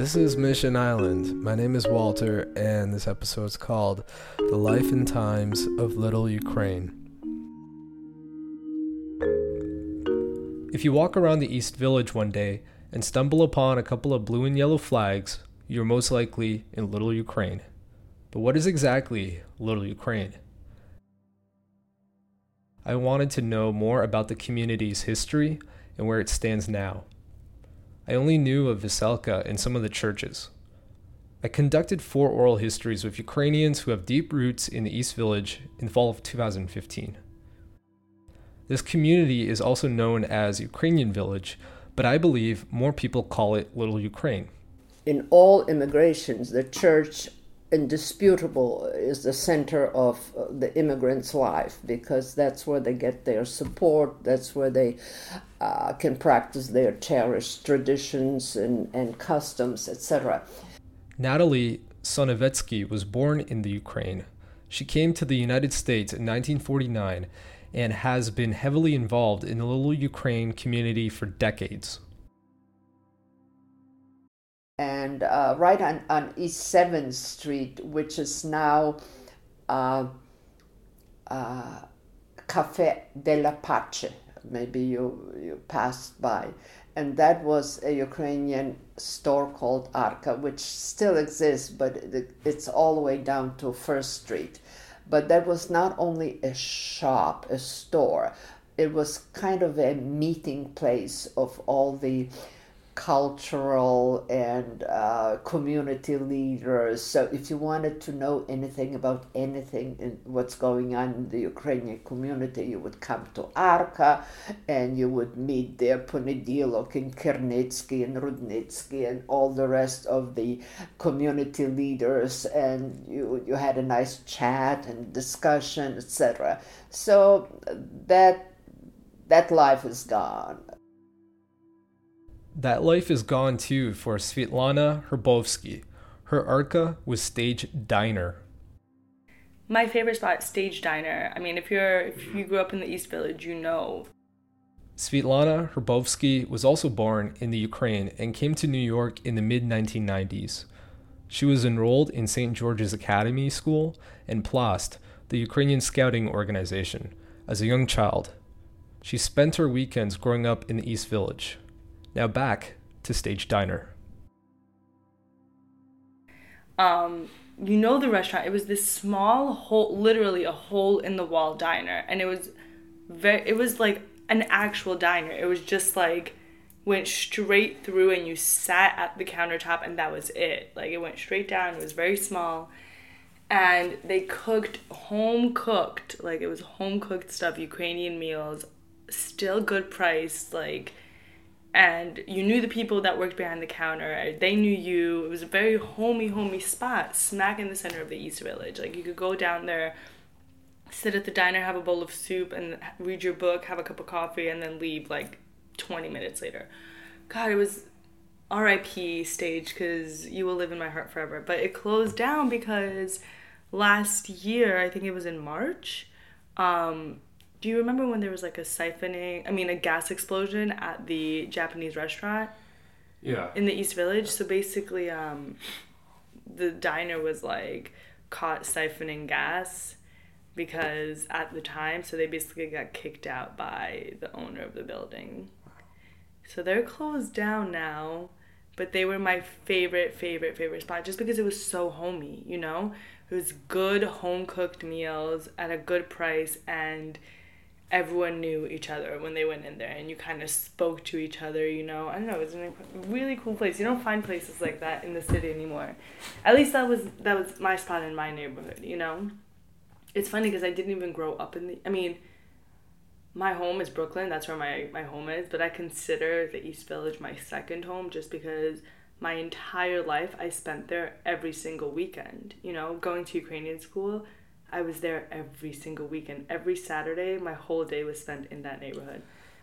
This is Mission Island. My name is Walter, and this episode is called The Life and Times of Little Ukraine. If you walk around the East Village one day and stumble upon a couple of blue and yellow flags, you're most likely in Little Ukraine. But what is exactly Little Ukraine? I wanted to know more about the community's history and where it stands now. I only knew of Veselka and some of the churches. I conducted four oral histories with Ukrainians who have deep roots in the East Village in the fall of 2015. This community is also known as Ukrainian Village, but I believe more people call it Little Ukraine. In all immigrations, the church indisputable is the center of uh, the immigrant's life because that's where they get their support that's where they uh, can practice their cherished traditions and, and customs etc natalie sonovetsky was born in the ukraine. She came to the united states in 1949 and has been heavily involved in the little ukraine community for decades and uh, right on, on East 7th Street, which is now uh, uh, Cafe della Pace. Maybe you, you passed by. And that was a Ukrainian store called Arka, which still exists, but it, it's all the way down to First Street. But that was not only a shop, a store, it was kind of a meeting place of all the cultural and uh, community leaders. So, if you wanted to know anything about anything in what's going on in the Ukrainian community, you would come to Arka and you would meet there Ponedilok and Kernetsky and Rudnitsky and all the rest of the community leaders, and you, you had a nice chat and discussion, etc. So, that that life is gone that life is gone too for Svetlana Herbovsky. Her Arka was Stage Diner. My favorite spot, Stage Diner. I mean, if you're if you grew up in the East Village, you know. Svetlana Herbovsky was also born in the Ukraine and came to New York in the mid 1990s. She was enrolled in St. George's Academy School and Plast, the Ukrainian scouting organization, as a young child. She spent her weekends growing up in the East Village. Now back to Stage Diner. Um, you know the restaurant. It was this small hole, literally a hole in the wall diner, and it was very. It was like an actual diner. It was just like went straight through, and you sat at the countertop, and that was it. Like it went straight down. It was very small, and they cooked home cooked, like it was home cooked stuff, Ukrainian meals, still good price, like and you knew the people that worked behind the counter. They knew you. It was a very homey, homey spot, smack in the center of the East Village. Like you could go down there, sit at the diner, have a bowl of soup, and read your book, have a cup of coffee, and then leave like 20 minutes later. God, it was RIP stage because you will live in my heart forever. But it closed down because last year, I think it was in March, um, do you remember when there was like a siphoning, I mean, a gas explosion at the Japanese restaurant? Yeah. In the East Village? So basically, um, the diner was like caught siphoning gas because at the time, so they basically got kicked out by the owner of the building. So they're closed down now, but they were my favorite, favorite, favorite spot just because it was so homey, you know? It was good home cooked meals at a good price and everyone knew each other when they went in there and you kind of spoke to each other you know? I don't know it's a really cool place. You don't find places like that in the city anymore. At least that was that was my spot in my neighborhood you know? It's funny because i didn't even grow up in the i mean my home is brooklyn that's where my, my home is but i consider the east village my second home just because my entire life i spent there every single weekend you know? Going to ukrainian school I was there every single weekend. Every Saturday, my whole day was spent in that neighborhood.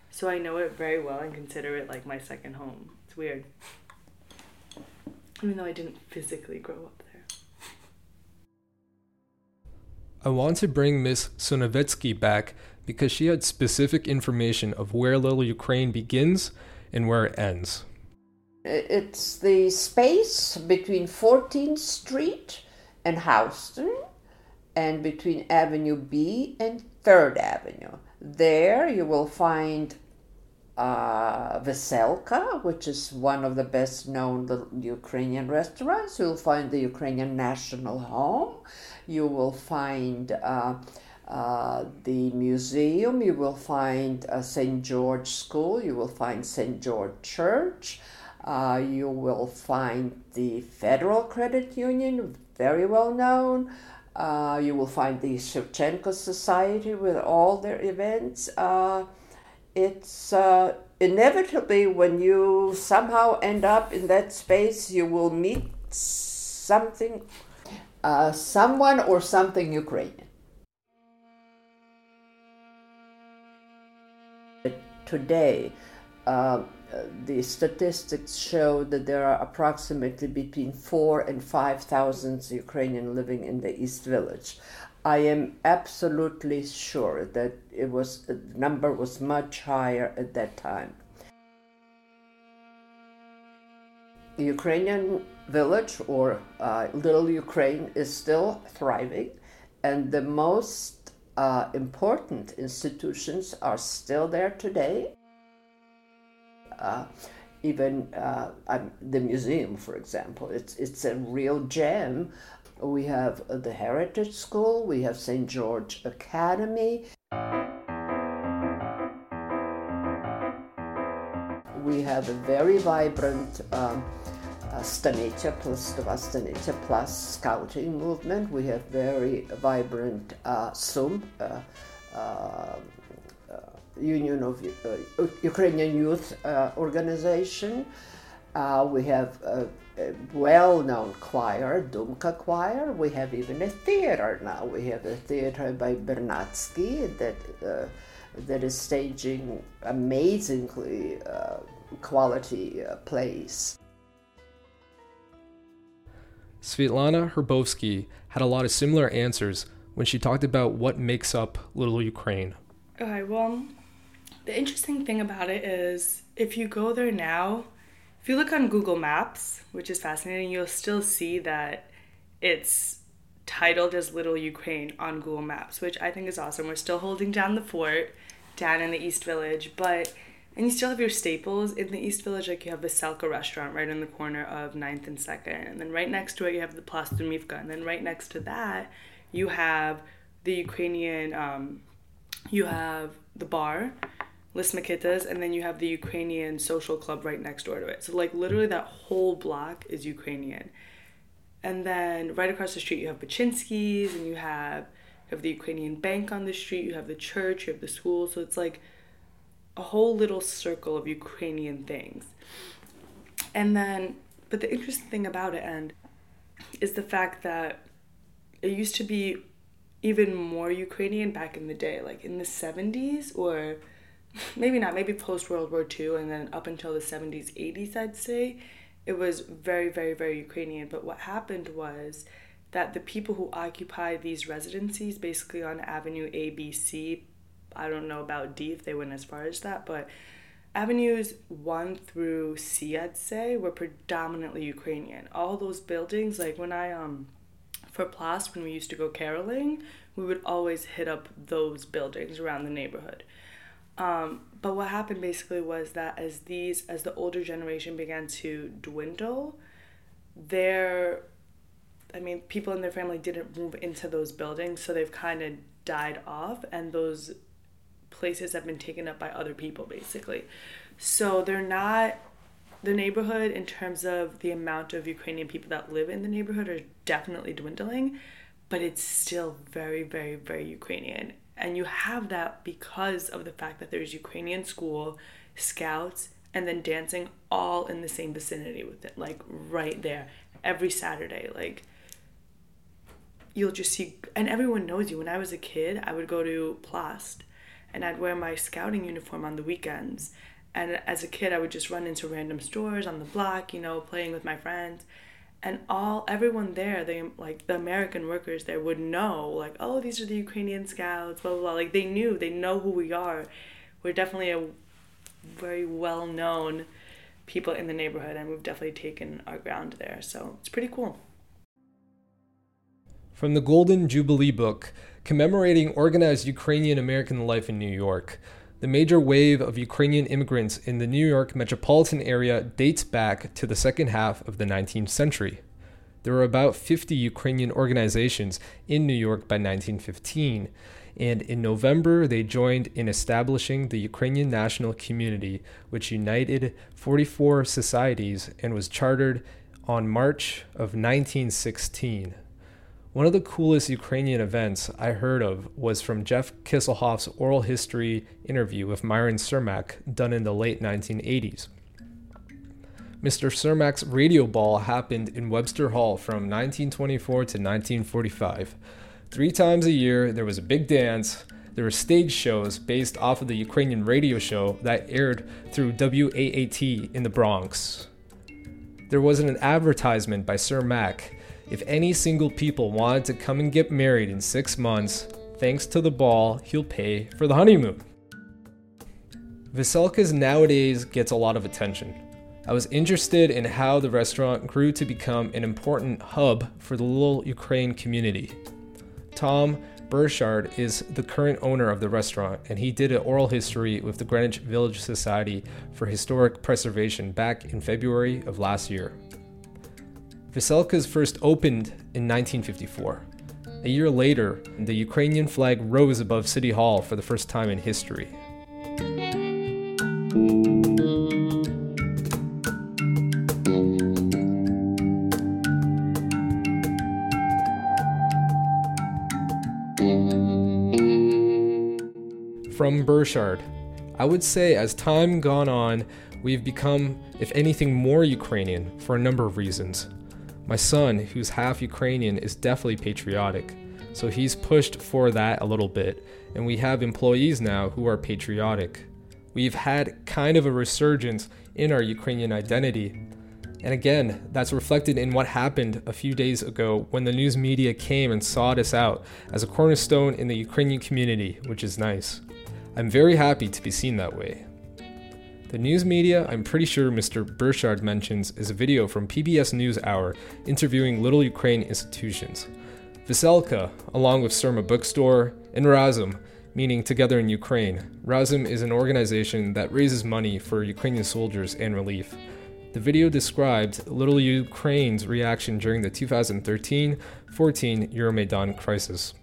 So I know it very well and consider it like my second home. It's weird. Even though I didn't physically grow up there. I want to bring Miss Sonovetsky back because she had specific information of where Little Ukraine begins and where it ends. It's the space between 14th Street and Houston and between Avenue B and 3rd Avenue. There you will find uh, Veselka, which is one of the best known Ukrainian restaurants. You'll find the Ukrainian National Home. You will find uh, uh, the museum. You will find uh, St. George School. You will find St. George Church. Uh, you will find the Federal Credit Union, very well known. Uh, you will find the Shevchenko Society with all their events it's uh, inevitably when you somehow end up in that space, you will meet something, uh, someone or something Ukrainian. Today, uh, the statistics show that there are approximately between four and five thousand Ukrainians living in the East Village. I am absolutely sure that it was the number was much higher at that time. The Ukrainian village or uh, Little Ukraine is still thriving, and the most uh, important institutions are still there today. Uh, even uh, the museum, for example, it's it's a real gem we have the Heritage School, we have St. George Academy. We have a very vibrant um, uh, Plast Stanetia Plast scouting movement. We have very vibrant uh, SUM, uh, uh, uh Union of uh, Ukrainian Youth uh, Organization. we have a well-known choir, Dumka Choir. We have even a theater now. We have a theater by Bernatsky that uh, that is staging amazingly uh, quality uh, plays. Svetlana Herbovsky had a lot of similar answers when she talked about what makes up Little Ukraine. Okay, well, the interesting thing about it is if you go there now, if you look on Google Maps, which is fascinating, you'll still see that it's titled as Little Ukraine on Google Maps, which I think is awesome. We're still holding down the fort down in the East Village, but and you still have your staples in the East Village, like you have Veselka restaurant right in the corner of 9th and 2nd, and then right next to it you have the Place Mivka, and then right next to that you have the Ukrainian, um, you have the bar, Les Makitas, and then you have the Ukrainian social club right next door to it. So like literally that whole block is Ukrainian. And then right across the street you have Baczynski's and you have you have the Ukrainian bank on the street, you have the church, you have the school. So it's like a whole little circle of Ukrainian things. And then but the interesting thing about it and is the fact that it used to be even more Ukrainian back in the day, like in the 70s or maybe not, maybe post World War II and then up until the 70s, 80s, I'd say, it was very, very, very Ukrainian. But what happened was that the people who occupied these residencies, basically on Avenue A, B, C, I don't know about D if they went as far as that, but avenues 1 through C, I'd say, were predominantly Ukrainian. All those buildings, like when I, um, for Plast, when we used to go caroling, we would always hit up those buildings around the neighborhood. Um, but what happened basically was that as these as the older generation began to dwindle, their I mean, people in their family didn't move into those buildings, so they've kind of died off, and those places have been taken up by other people, basically. So they're not the neighborhood in terms of the amount of Ukrainian people that live in the neighborhood are definitely dwindling, but it's still very, very, very Ukrainian. And you have that because of the fact that there's Ukrainian school, scouts, and then dancing all in the same vicinity with it, like right there every Saturday. Like you'll just see, and everyone knows you. When I was a kid, I would go to Plast and I'd wear my scouting uniform on the weekends. And as a kid, I would just run into random stores on the block, you know, playing with my friends and all everyone there they like the american workers there would know like oh these are the ukrainian scouts blah blah blah like they knew they know who we are we're definitely a very well known people in the neighborhood, and we've definitely taken our ground there. So it's pretty cool. From the Golden Jubilee book, commemorating organized Ukrainian American life in New York, the major wave of Ukrainian immigrants in the New York metropolitan area dates back to the second half of the 19th century. There were about 50 Ukrainian organizations in New York by 1915, and in November they joined in establishing the Ukrainian National Community, which united 44 societies and was chartered on March of 1916. One of the coolest Ukrainian events I heard of was from Jeff Kisseloff's oral history interview with Myron Surmach done in the late 1980s. Mr. Surmach's radio ball happened in Webster Hall from 1924 to 1945. Three times a year, there was a big dance. There were stage shows based off of the Ukrainian radio show that aired through WAAT in the Bronx. There wasn't an advertisement by Cermak. If any single people wanted to come and get married in six months, thanks to the ball, he'll pay for the honeymoon. Veselka's nowadays gets a lot of attention. I was interested in how the restaurant grew to become an important hub for the little Ukraine community. Tom Birchard is the current owner of the restaurant, and he did an oral history with the Greenwich Village Society for Historic Preservation back in February of last year. Veselka's first opened in 1954. A year later, the Ukrainian flag rose above City Hall for the first time in history. From Birchard, I would say as time gone on, we've become, if anything, more Ukrainian for a number of reasons. My son, who's half Ukrainian, is definitely patriotic, so he's pushed for that a little bit, and we have employees now who are patriotic. We've had kind of a resurgence in our Ukrainian identity. And again, that's reflected in what happened a few days ago when the news media came and sought us out as a cornerstone in the Ukrainian community, which is nice. I'm very happy to be seen that way. The news media, I'm pretty sure Mr. Birchard mentions, is a video from PBS NewsHour interviewing Little Ukraine institutions. Veselka, along with Surma Bookstore, and Razom, meaning Together in Ukraine. Razom is an organization that raises money for Ukrainian soldiers and relief. The video described Little Ukraine's reaction during the 2013 14 Euromaidan crisis.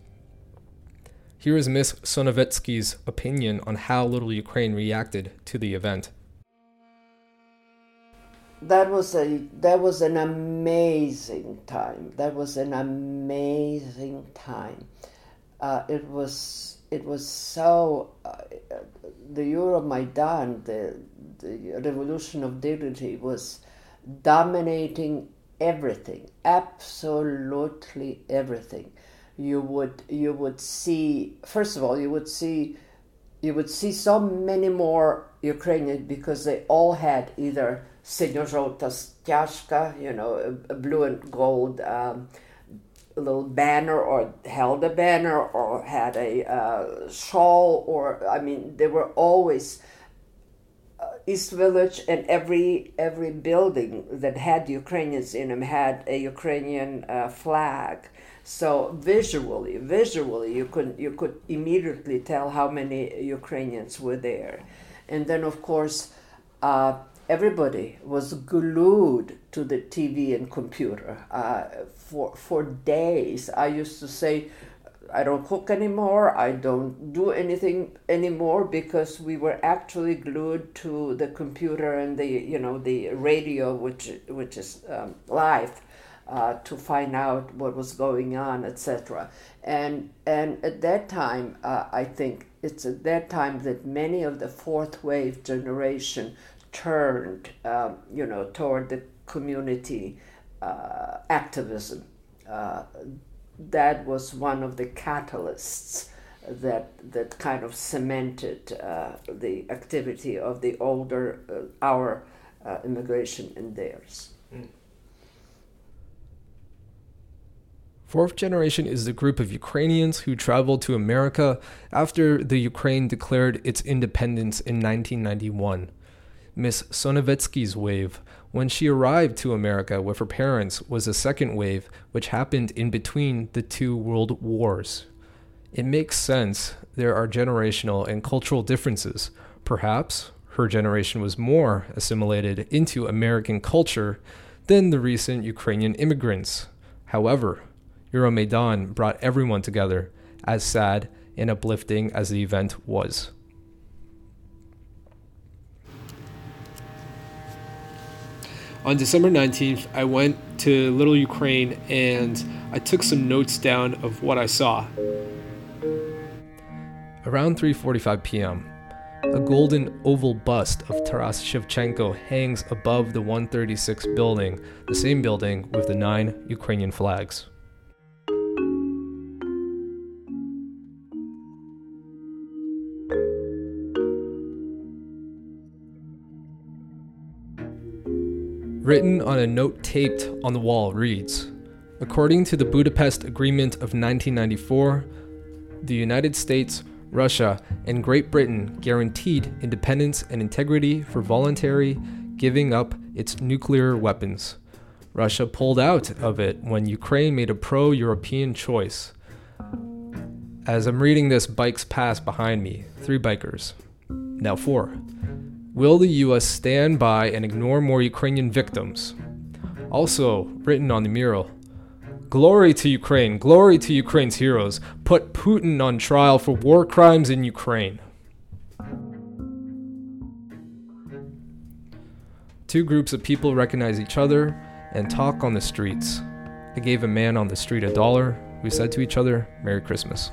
Here is Ms. Sonovetsky's opinion on how Little Ukraine reacted to the event. That was a that was an amazing time. That was an amazing time. Uh, it was it was so uh, the Euromaidan, the the revolution of dignity was dominating everything, absolutely everything you would you would see first of all you would see you would see so many more Ukrainians because they all had either Senorotas Tjashka, you know, blue and gold um, little banner or held a banner or had a uh, shawl or, I mean, they were always uh, East Village and every, every building that had Ukrainians in them had a Ukrainian uh, flag. So visually, visually, you could, you could immediately tell how many Ukrainians were there. And then, of course, uh, everybody was glued to the TV and computer uh, for for days. I used to say. I don't cook anymore. I don't do anything anymore because we were actually glued to the computer and the you know the radio, which which is um, live uh, to find out what was going on, etc. And and at that time, uh, I think it's at that time that many of the fourth wave generation turned, um, you know, toward the community uh, activism. Uh, that was one of the catalysts that that kind of cemented uh, the activity of the older uh, our immigration and theirs. Mm. Fourth generation is the group of Ukrainians who traveled to America after the Ukraine declared its independence in 1991. Miss Sonevetsky's wave, when she arrived to America with her parents, was a second wave which happened in between the two world wars. It makes sense there are generational and cultural differences. Perhaps her generation was more assimilated into American culture than the recent Ukrainian immigrants. However, Euromaidan brought everyone together, as sad and uplifting as the event was. On December 19th, I went to Little Ukraine and I took some notes down of what I saw. Around 3:45 p.m., a golden oval bust of Taras Shevchenko hangs above the 136 building, the same building with the nine Ukrainian flags. Written on a note taped on the wall reads According to the Budapest Agreement of 1994, the United States, Russia, and Great Britain guaranteed independence and integrity for voluntary giving up its nuclear weapons. Russia pulled out of it when Ukraine made a pro European choice. As I'm reading this, bikes pass behind me, three bikers, now four. Will the US stand by and ignore more Ukrainian victims? Also, written on the mural Glory to Ukraine, glory to Ukraine's heroes. Put Putin on trial for war crimes in Ukraine. Two groups of people recognize each other and talk on the streets. I gave a man on the street a dollar. We said to each other, Merry Christmas.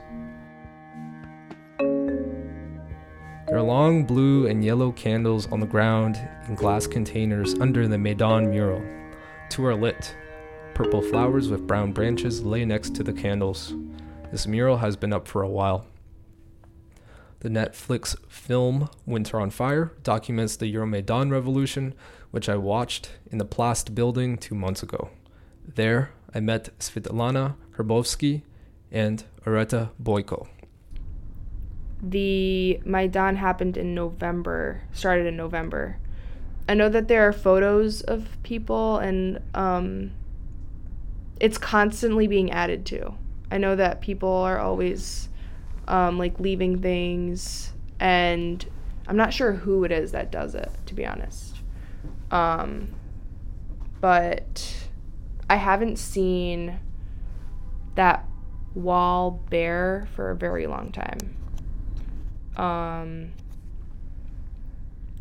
There are long blue and yellow candles on the ground in glass containers under the Maidan mural. Two are lit. Purple flowers with brown branches lay next to the candles. This mural has been up for a while. The Netflix film Winter on Fire documents the Euromaidan revolution, which I watched in the Plast building two months ago. There, I met Svetlana Herbovsky and Areta Boyko the Maidan happened in November, started in November. I know that there are photos of people and um, it's constantly being added to. I know that people are always um, like leaving things, and I'm not sure who it is that does it, to be honest. Um, but I haven't seen that wall bare for a very long time. Um,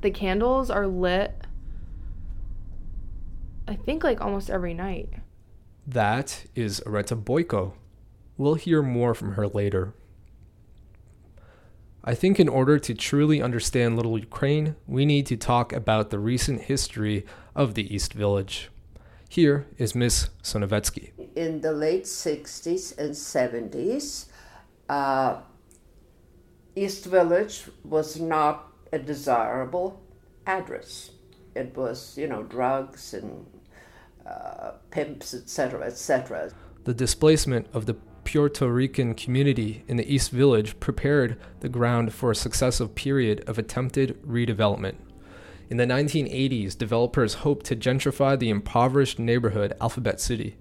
the candles are lit, I think, like almost every night. That is Areta Boyko. We'll hear more from her later. I think in order to truly understand Little Ukraine, we need to talk about the recent history of the East Village. Here is Miss Sonevetsky. In the late 60s and 70s, uh, East Village was not a desirable address. It was, you know, drugs and uh, pimps, etc., etc. The displacement of the Puerto Rican community in the East Village prepared the ground for a successive period of attempted redevelopment. In the 1980s, developers hoped to gentrify the impoverished neighborhood Alphabet City.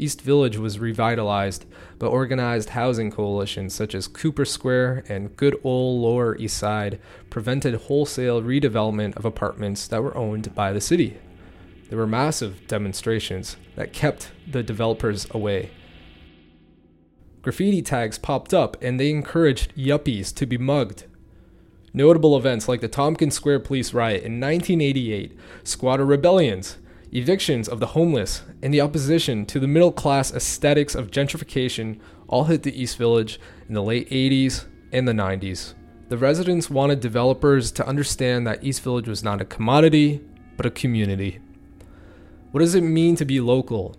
East Village was revitalized, but organized housing coalitions such as Cooper Square and Good Old Lower East Side prevented wholesale redevelopment of apartments that were owned by the city. There were massive demonstrations that kept the developers away. Graffiti tags popped up and they encouraged yuppies to be mugged. Notable events like the Tompkins Square police riot in 1988, squatter rebellions, evictions of the homeless, and the opposition to the middle class aesthetics of gentrification all hit the East Village in the late 80s and the 90s. The residents wanted developers to understand that East Village was not a commodity, but a community. What does it mean to be local?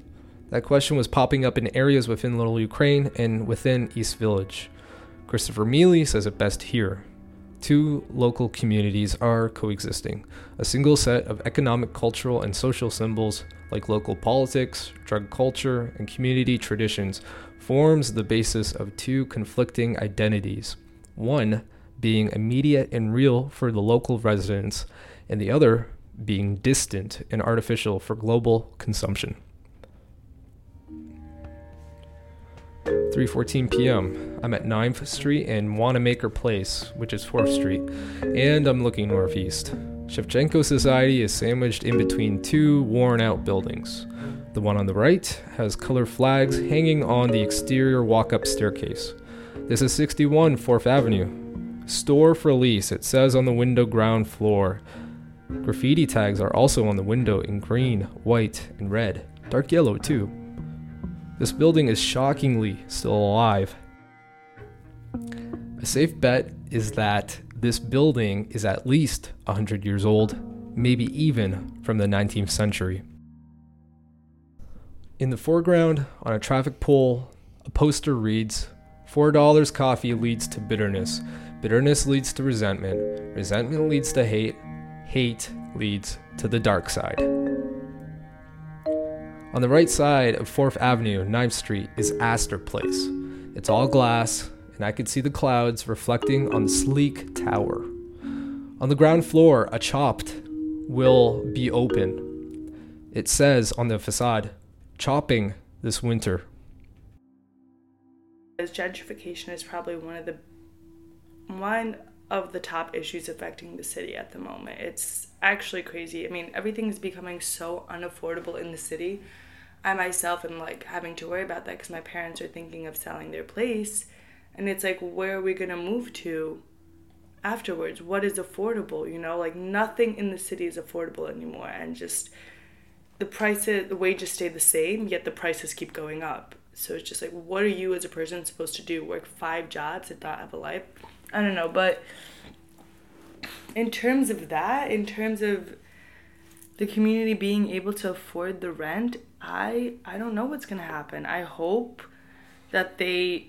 That question was popping up in areas within Little Ukraine and within East Village. Christopher Mele says it best here two local communities are coexisting. A single set of economic, cultural, and social symbols, like local politics, drug culture, and community traditions, forms the basis of two conflicting identities. One being immediate and real for the local residents, and the other being distant and artificial for global consumption. 3:14 p.m. I'm at 9th Street and Wanamaker Place, which is 4th Street, and I'm looking northeast. Shevchenko Society is sandwiched in between two worn-out buildings. The one on the right has color flags hanging on the exterior walk-up staircase. This is 61 4th Avenue. Store for lease, it says on the window ground floor. Graffiti tags are also on the window in green, white, and red. Dark yellow, too. This building is shockingly still alive. A safe bet is that this building is at least 100 years old, maybe even from the 19th century. In the foreground, on a traffic pole, a poster reads $4 coffee leads to bitterness. Bitterness leads to resentment. Resentment leads to hate. Hate leads to the dark side. On the right side of 4th Avenue, 9th Street, is Astor Place. It's all glass, and I could see the clouds reflecting on the sleek tower. On the ground floor, a chopped will be open. It says on the facade, chopping this winter. As gentrification is probably one of the one of the top issues affecting the city at the moment. It's actually crazy. I mean, everything is becoming so unaffordable in the city. I myself am like having to worry about that because my parents are thinking of selling their place. And it's like, where are we going to move to afterwards? What is affordable? You know, like nothing in the city is affordable anymore. And just the prices, the wages stay the same, yet the prices keep going up. So it's just like, what are you as a person supposed to do? Work five jobs and not have a life? I don't know, but in terms of that, in terms of the community being able to afford the rent, I I don't know what's gonna happen. I hope that they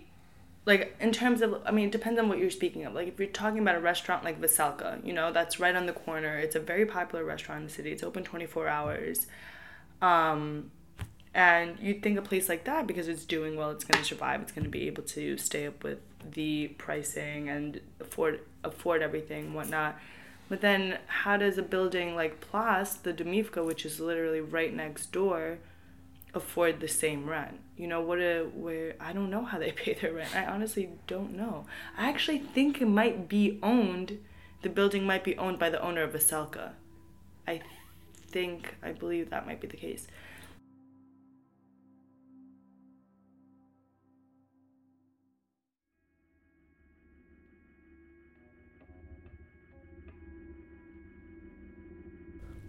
like in terms of I mean it depends on what you're speaking of. Like if you're talking about a restaurant like Veselka, you know, that's right on the corner. It's a very popular restaurant in the city. It's open 24 hours. Um and you'd think a place like that because it's doing well, it's going to survive, it's going to be able to stay up with the pricing and afford afford everything and whatnot but then how does a building like Plast, the Domivka, which is literally right next door, afford the same rent? You know, what a where I don't know how they pay their rent. I honestly don't know. I actually think it might be owned the building might be owned by the owner of Veselka. I think I believe that might be the case.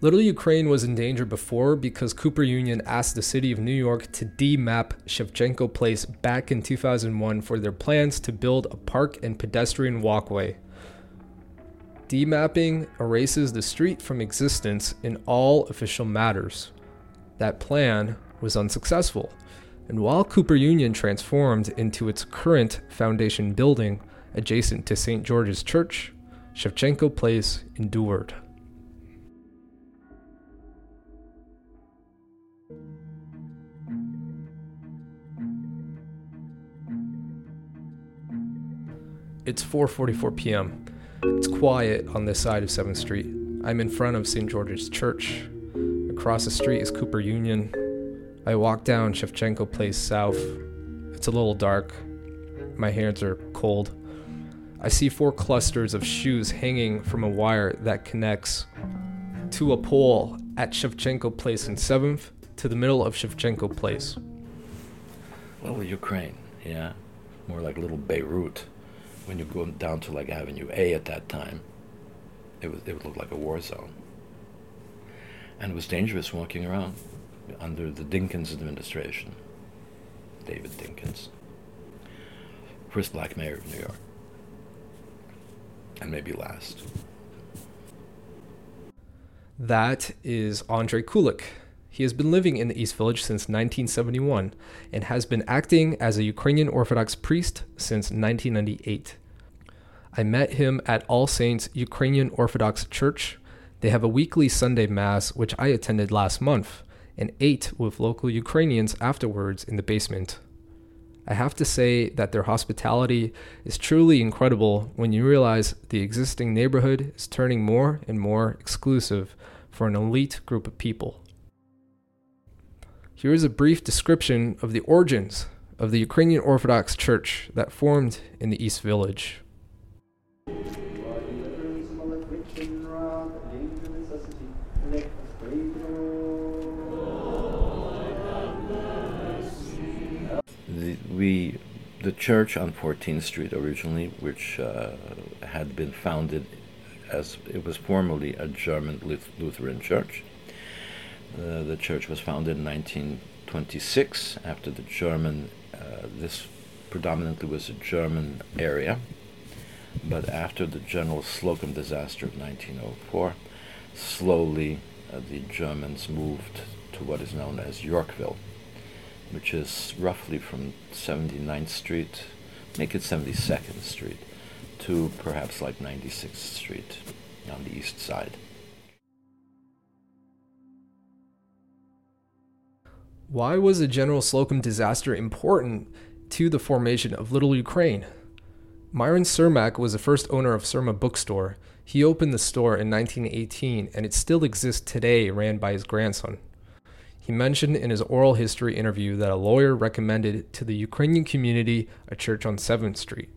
Little Ukraine was in danger before because Cooper Union asked the city of New York to demap Shevchenko Place back in 2001 for their plans to build a park and pedestrian walkway. Demapping erases the street from existence in all official matters. That plan was unsuccessful, and while Cooper Union transformed into its current foundation building adjacent to St. George's Church, Shevchenko Place endured. It's 4:44 p.m. It's quiet on this side of 7th Street. I'm in front of St. George's Church. Across the street is Cooper Union. I walk down Shevchenko Place South. It's a little dark. My hands are cold. I see four clusters of shoes hanging from a wire that connects to a pole at Shevchenko Place in 7th to the middle of Shevchenko Place. Well, Ukraine, yeah. More like little Beirut when you go down to like Avenue A at that time, it was it would look like a war zone. And it was dangerous walking around under the Dinkins administration. David Dinkins. First black mayor of New York. And maybe last. That is Andre Kulik, he has been living in the East Village since 1971 and has been acting as a Ukrainian Orthodox priest since 1998. I met him at All Saints Ukrainian Orthodox Church. They have a weekly Sunday Mass, which I attended last month, and ate with local Ukrainians afterwards in the basement. I have to say that their hospitality is truly incredible when you realize the existing neighborhood is turning more and more exclusive for an elite group of people. Here is a brief description of the origins of the Ukrainian Orthodox Church that formed in the East Village. The, we, the church on 14th Street originally, which uh, had been founded as it was formerly a German Lutheran church. Uh, the church was founded in 1926 after the German, uh, this predominantly was a German area, but after the general Slocum disaster of 1904, slowly uh, the Germans moved to what is known as Yorkville, which is roughly from 79th Street, make it 72nd Street, to perhaps like 96th Street on the east side. Why was the General Slocum disaster important to the formation of Little Ukraine? Myron Surmach was the first owner of Surma Bookstore. He opened the store in 1918 and it still exists today, ran by his grandson. He mentioned in his oral history interview that a lawyer recommended to the Ukrainian community a church on 7th Street.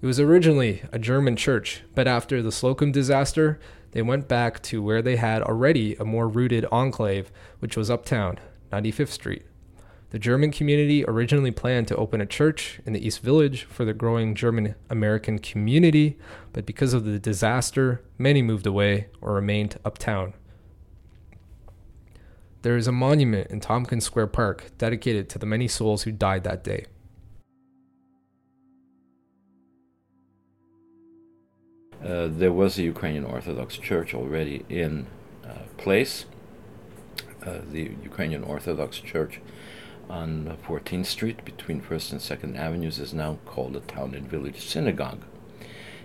It was originally a German church, but after the Slocum disaster, they went back to where they had already a more rooted enclave, which was uptown, 95th Street. The German community originally planned to open a church in the East Village for the growing German American community, but because of the disaster, many moved away or remained uptown. There is a monument in Tompkins Square Park dedicated to the many souls who died that day. Uh, there was a Ukrainian Orthodox Church already in uh, place. Uh, the Ukrainian Orthodox Church on 14th Street between 1st and 2nd Avenues is now called the Town and Village Synagogue.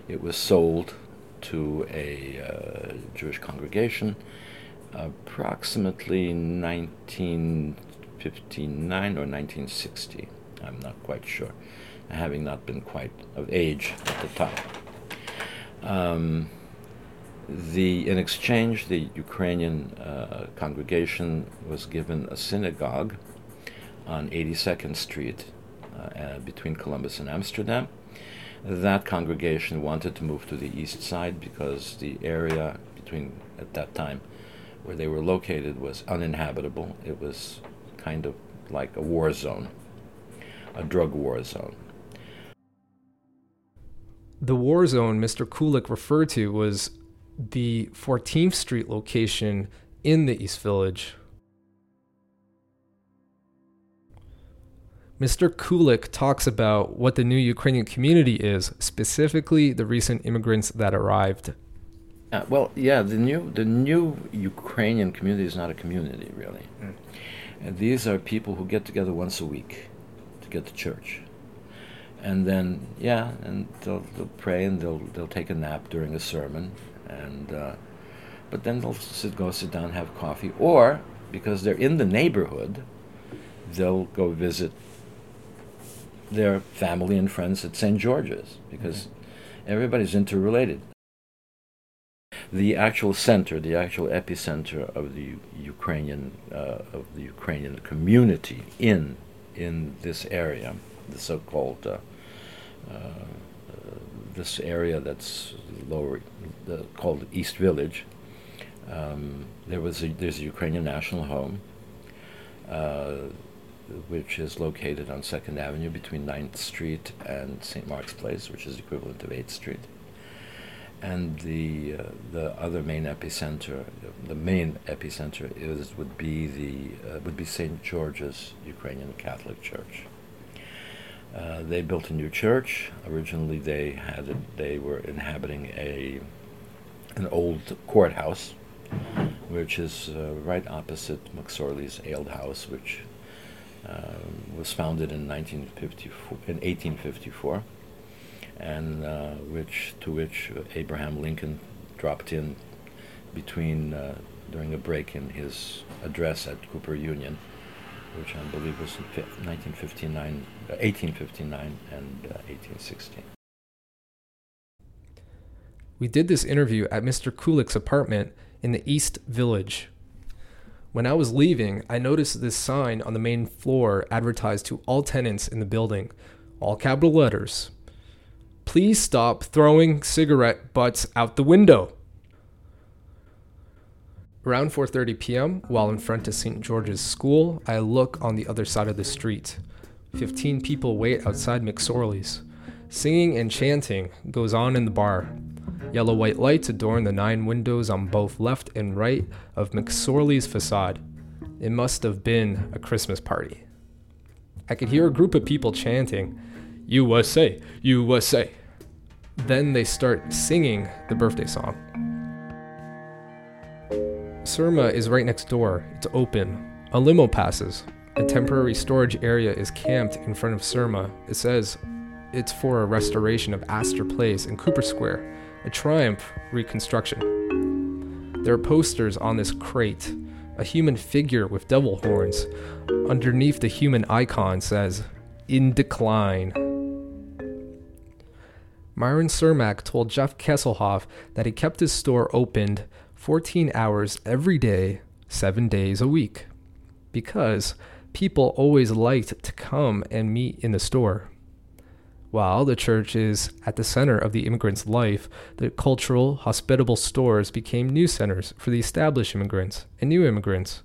It was sold to a uh, Jewish congregation approximately 1959 or 1960. I'm not quite sure, having not been quite of age at the time. Um, the, in exchange, the Ukrainian uh, congregation was given a synagogue on 82nd Street uh, uh, between Columbus and Amsterdam. That congregation wanted to move to the east side because the area between, at that time, where they were located was uninhabitable. It was kind of like a war zone, a drug war zone. The war zone Mr. Kulik referred to was the 14th Street location in the East Village. Mr. Kulik talks about what the new Ukrainian community is, specifically the recent immigrants that arrived. Uh, well, yeah, the new the new Ukrainian community is not a community really. Mm. And these are people who get together once a week to get to church and then yeah, and they'll, they'll pray and they'll they'll take a nap during a sermon, and uh, but then they'll sit, go sit down, have coffee, or because they're in the neighborhood, they'll go visit their family and friends at St. George's because mm-hmm. everybody's interrelated. The actual center, the actual epicenter of the Ukrainian uh, of the Ukrainian community in in this area, the so-called uh, uh, this area that's lower, the, called East Village. Um, there was a, there's a Ukrainian National Home, uh, which is located on Second Avenue between 9th Street and St. Mark's Place, which is equivalent of 8th Street. And the uh, the other main epicenter, the main epicenter is would be the uh, would be St. George's Ukrainian Catholic Church. Uh, they built a new church. Originally, they had it, they were inhabiting a an old courthouse, which is uh, right opposite McSorley's Ale House, which uh, was founded in 1954, in 1854, and uh, which to which Abraham Lincoln dropped in between uh, during a break in his address at Cooper Union which I believe was 1959, 1859 uh, and uh, 1816. We did this interview at Mr. Kulik's apartment in the East Village. When I was leaving, I noticed this sign on the main floor advertised to all tenants in the building, all capital letters. Please stop throwing cigarette butts out the window. Around 4:30 p.m., while in front of St. George's School, I look on the other side of the street. 15 people wait outside McSorley's. Singing and chanting goes on in the bar. Yellow white lights adorn the nine windows on both left and right of McSorley's facade. It must have been a Christmas party. I could hear a group of people chanting, USA, USA. Then they start singing the birthday song. Surma is right next door. It's open. A limo passes. A temporary storage area is camped in front of Surma. It says it's for a restoration of Astor Place and Cooper Square, a Triumph reconstruction. There are posters on this crate. A human figure with devil horns. Underneath the human icon says, In decline. Myron Surmach told Jeff Kisseloff that he kept his store opened 14 hours every day, seven days a week, because people always liked to come and meet in the store. While the church is at the center of the immigrant's life, the cultural, hospitable stores became new centers for the established immigrants and new immigrants.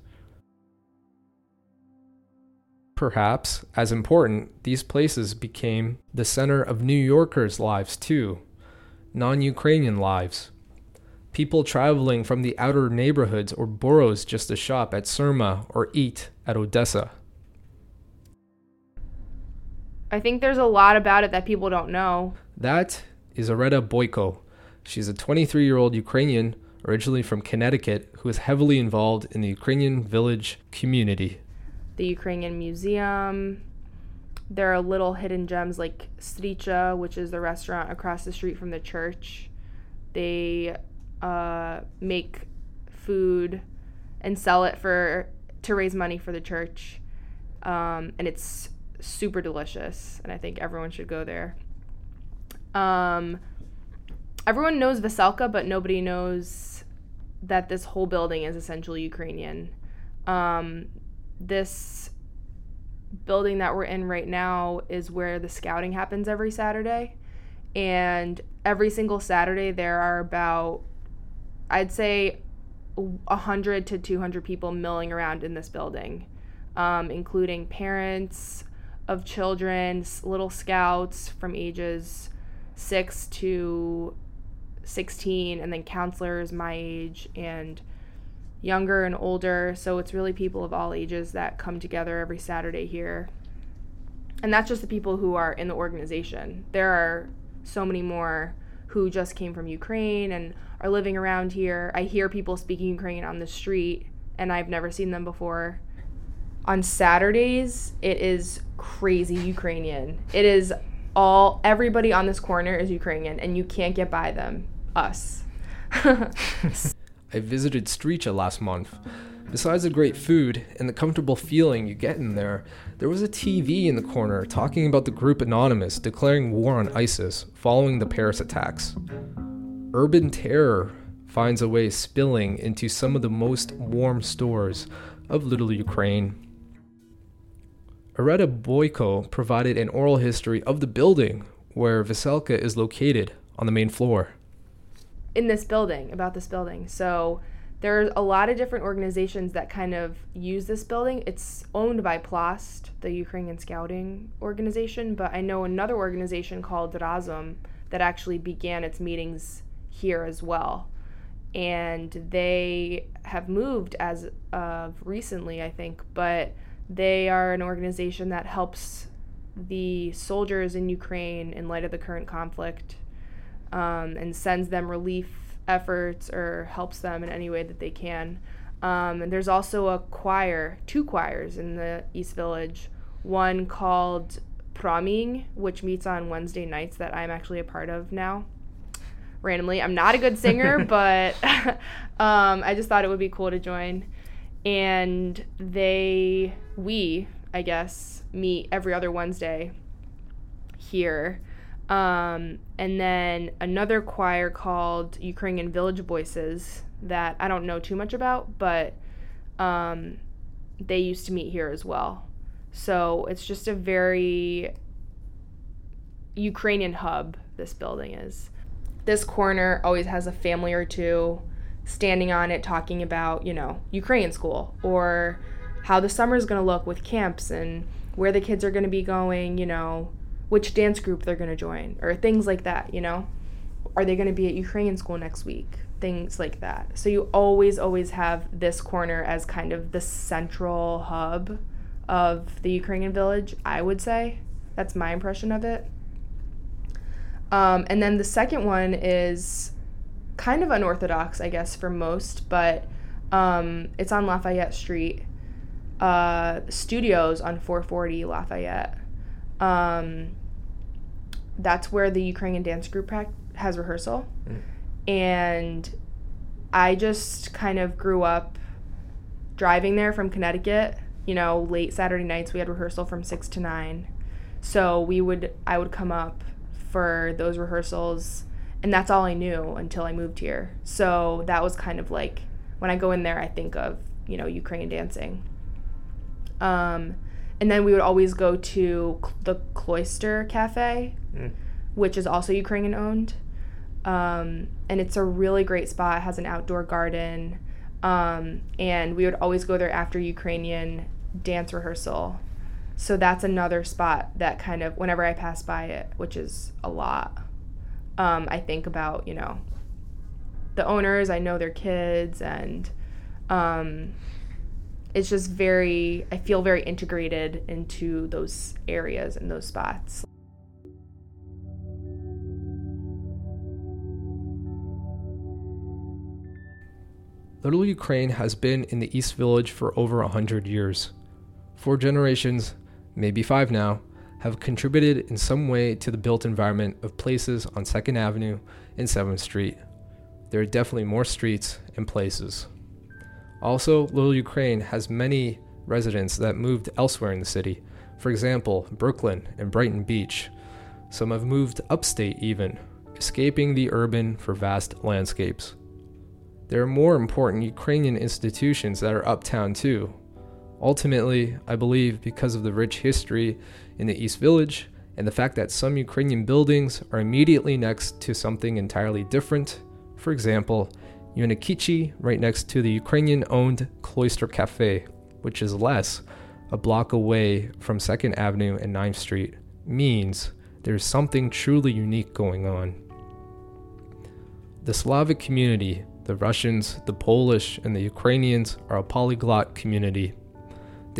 Perhaps, as important, these places became the center of New Yorkers' lives too, non Ukrainian lives people traveling from the outer neighborhoods or boroughs just to shop at Surma or eat at Odessa. I think there's a lot about it that people don't know. That is Areta Boyko. She's a 23 year old Ukrainian, originally from Connecticut, who is heavily involved in the Ukrainian village community. The Ukrainian Museum. There are little hidden gems like Streecha, which is the restaurant across the street from the church. They uh, make food and sell it for to raise money for the church. Um, and it's super delicious, and I think everyone should go there. Um, everyone knows Veselka, but nobody knows that this whole building is essentially Ukrainian. Um, this building that we're in right now is where the scouting happens every Saturday. And every single Saturday, there are about I'd say 100 to 200 people milling around in this building, um, including parents of children, little scouts from ages 6 to 16, and then counselors my age and younger and older. So it's really people of all ages that come together every Saturday here. And that's just the people who are in the organization. There are so many more who just came from Ukraine and are living around here. I hear people speaking Ukrainian on the street, and I've never seen them before. On Saturdays, it is crazy Ukrainian. It is all, everybody on this corner is Ukrainian, and you can't get by them. Us. I visited Streecha last month. Besides the great food and the comfortable feeling you get in there, there was a TV in the corner talking about the group Anonymous declaring war on ISIS following the Paris attacks urban terror finds a way spilling into some of the most warm stores of Little Ukraine. Areta Boyko provided an oral history of the building where Veselka is located on the main floor. In this building, about this building. So there's a lot of different organizations that kind of use this building. It's owned by Plast, the Ukrainian Scouting organization, but I know another organization called Razom that actually began its meetings here as well. And they have moved as of recently, I think, but they are an organization that helps the soldiers in Ukraine in light of the current conflict um, and sends them relief efforts or helps them in any way that they can. Um, and there's also a choir, two choirs in the East Village, one called Promin, which meets on Wednesday nights that I'm actually a part of now randomly. I'm not a good singer, but um, I just thought it would be cool to join. And they we, I guess, meet every other Wednesday here. Um, and then another choir called Ukrainian Village Voices that I don't know too much about, but um, they used to meet here as well. So it's just a very Ukrainian hub, this building is. This corner always has a family or two standing on it talking about, you know, Ukrainian school or how the summer is going to look with camps and where the kids are going to be going, you know, which dance group they're going to join or things like that, you know. Are they going to be at Ukrainian school next week? Things like that. So you always, always have this corner as kind of the central hub of the Ukrainian village, I would say. That's my impression of it. Um, and then the second one is kind of unorthodox, I guess, for most, but um, it's on Lafayette Street. Uh, studios on 440 Lafayette. Um, that's where the Ukrainian dance group has rehearsal. Mm. And I just kind of grew up driving there from Connecticut. You know, late Saturday nights we had rehearsal from 6 to 9. So we would I would come up for those rehearsals and that's all I knew until I moved here. So that was kind of like when I go in there I think of, you know, Ukrainian dancing. Um, and then we would always go to the Cloister Cafe, mm. which is also Ukrainian owned. Um, and it's a really great spot. It has an outdoor garden. Um, and we would always go there after Ukrainian dance rehearsal. So that's another spot that kind of, whenever I pass by it, which is a lot, um, I think about, you know, the owners, I know their kids, and um, it's just very, I feel very integrated into those areas and those spots. Little Ukraine has been in the East Village for over a hundred years. Four generations maybe five now, have contributed in some way to the built environment of places on 2nd Avenue and 7th Street. There are definitely more streets and places. Also, Little Ukraine has many residents that moved elsewhere in the city. For example, Brooklyn and Brighton Beach. Some have moved upstate even, escaping the urban for vast landscapes. There are more important Ukrainian institutions that are uptown too, Ultimately, I believe because of the rich history in the East Village and the fact that some Ukrainian buildings are immediately next to something entirely different. For example, Unikichi, right next to the Ukrainian owned Cloister Cafe, which is less, a block away from 2nd Avenue and 9th Street, means there's something truly unique going on. The Slavic community, the Russians, the Polish, and the Ukrainians, are a polyglot community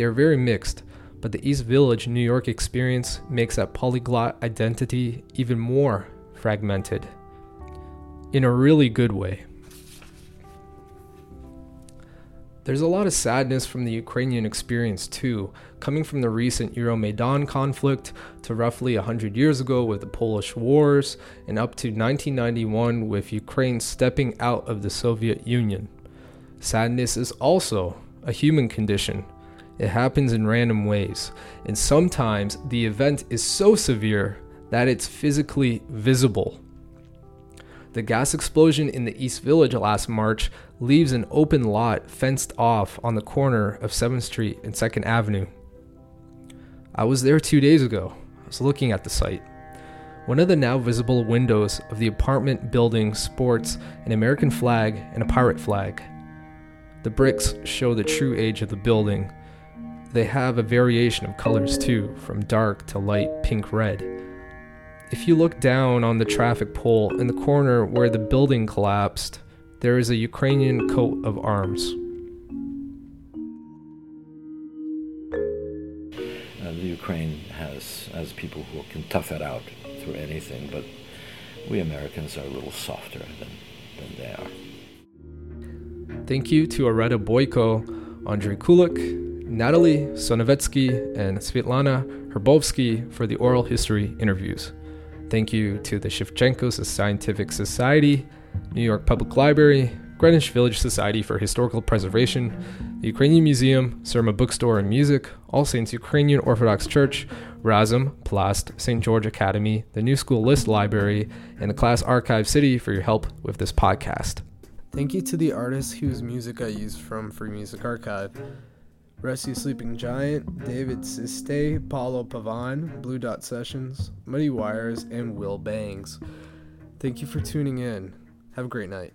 they are very mixed, but the East Village, New York experience makes that polyglot identity even more fragmented. In a really good way. There's a lot of sadness from the Ukrainian experience too, coming from the recent Euromaidan conflict to roughly 100 years ago with the Polish Wars and up to 1991 with Ukraine stepping out of the Soviet Union. Sadness is also a human condition it happens in random ways, and sometimes the event is so severe that it's physically visible. The gas explosion in the East Village last March leaves an open lot fenced off on the corner of 7th Street and 2nd Avenue. I was there two days ago. I was looking at the site. One of the now visible windows of the apartment building sports an American flag and a pirate flag. The bricks show the true age of the building, they have a variation of colors too, from dark to light pink red. If you look down on the traffic pole in the corner where the building collapsed, there is a Ukrainian coat of arms. Uh, the Ukraine has, has people who can tough it out through anything, but we Americans are a little softer than, than they are. Thank you to Areta Boyko, Andrei Kulik, Natalie Sonovetsky and Svetlana Herbovsky for the oral history interviews. Thank you to the Shevchenkos Scientific Society, New York Public Library, Greenwich Village Society for Historical Preservation, the Ukrainian Museum, Surma Bookstore and Music, All Saints Ukrainian Orthodox Church, Razom, Plast, St. George Academy, the New School List Library, and the Class Archive City for your help with this podcast. Thank you to the artists whose music I used from Free Music Archive. Rescue Sleeping Giant, David Szesztay, Paulo Pavan, Blue Dot Sessions, Muddy Wires, and Will Bangs. Thank you for tuning in. Have a great night.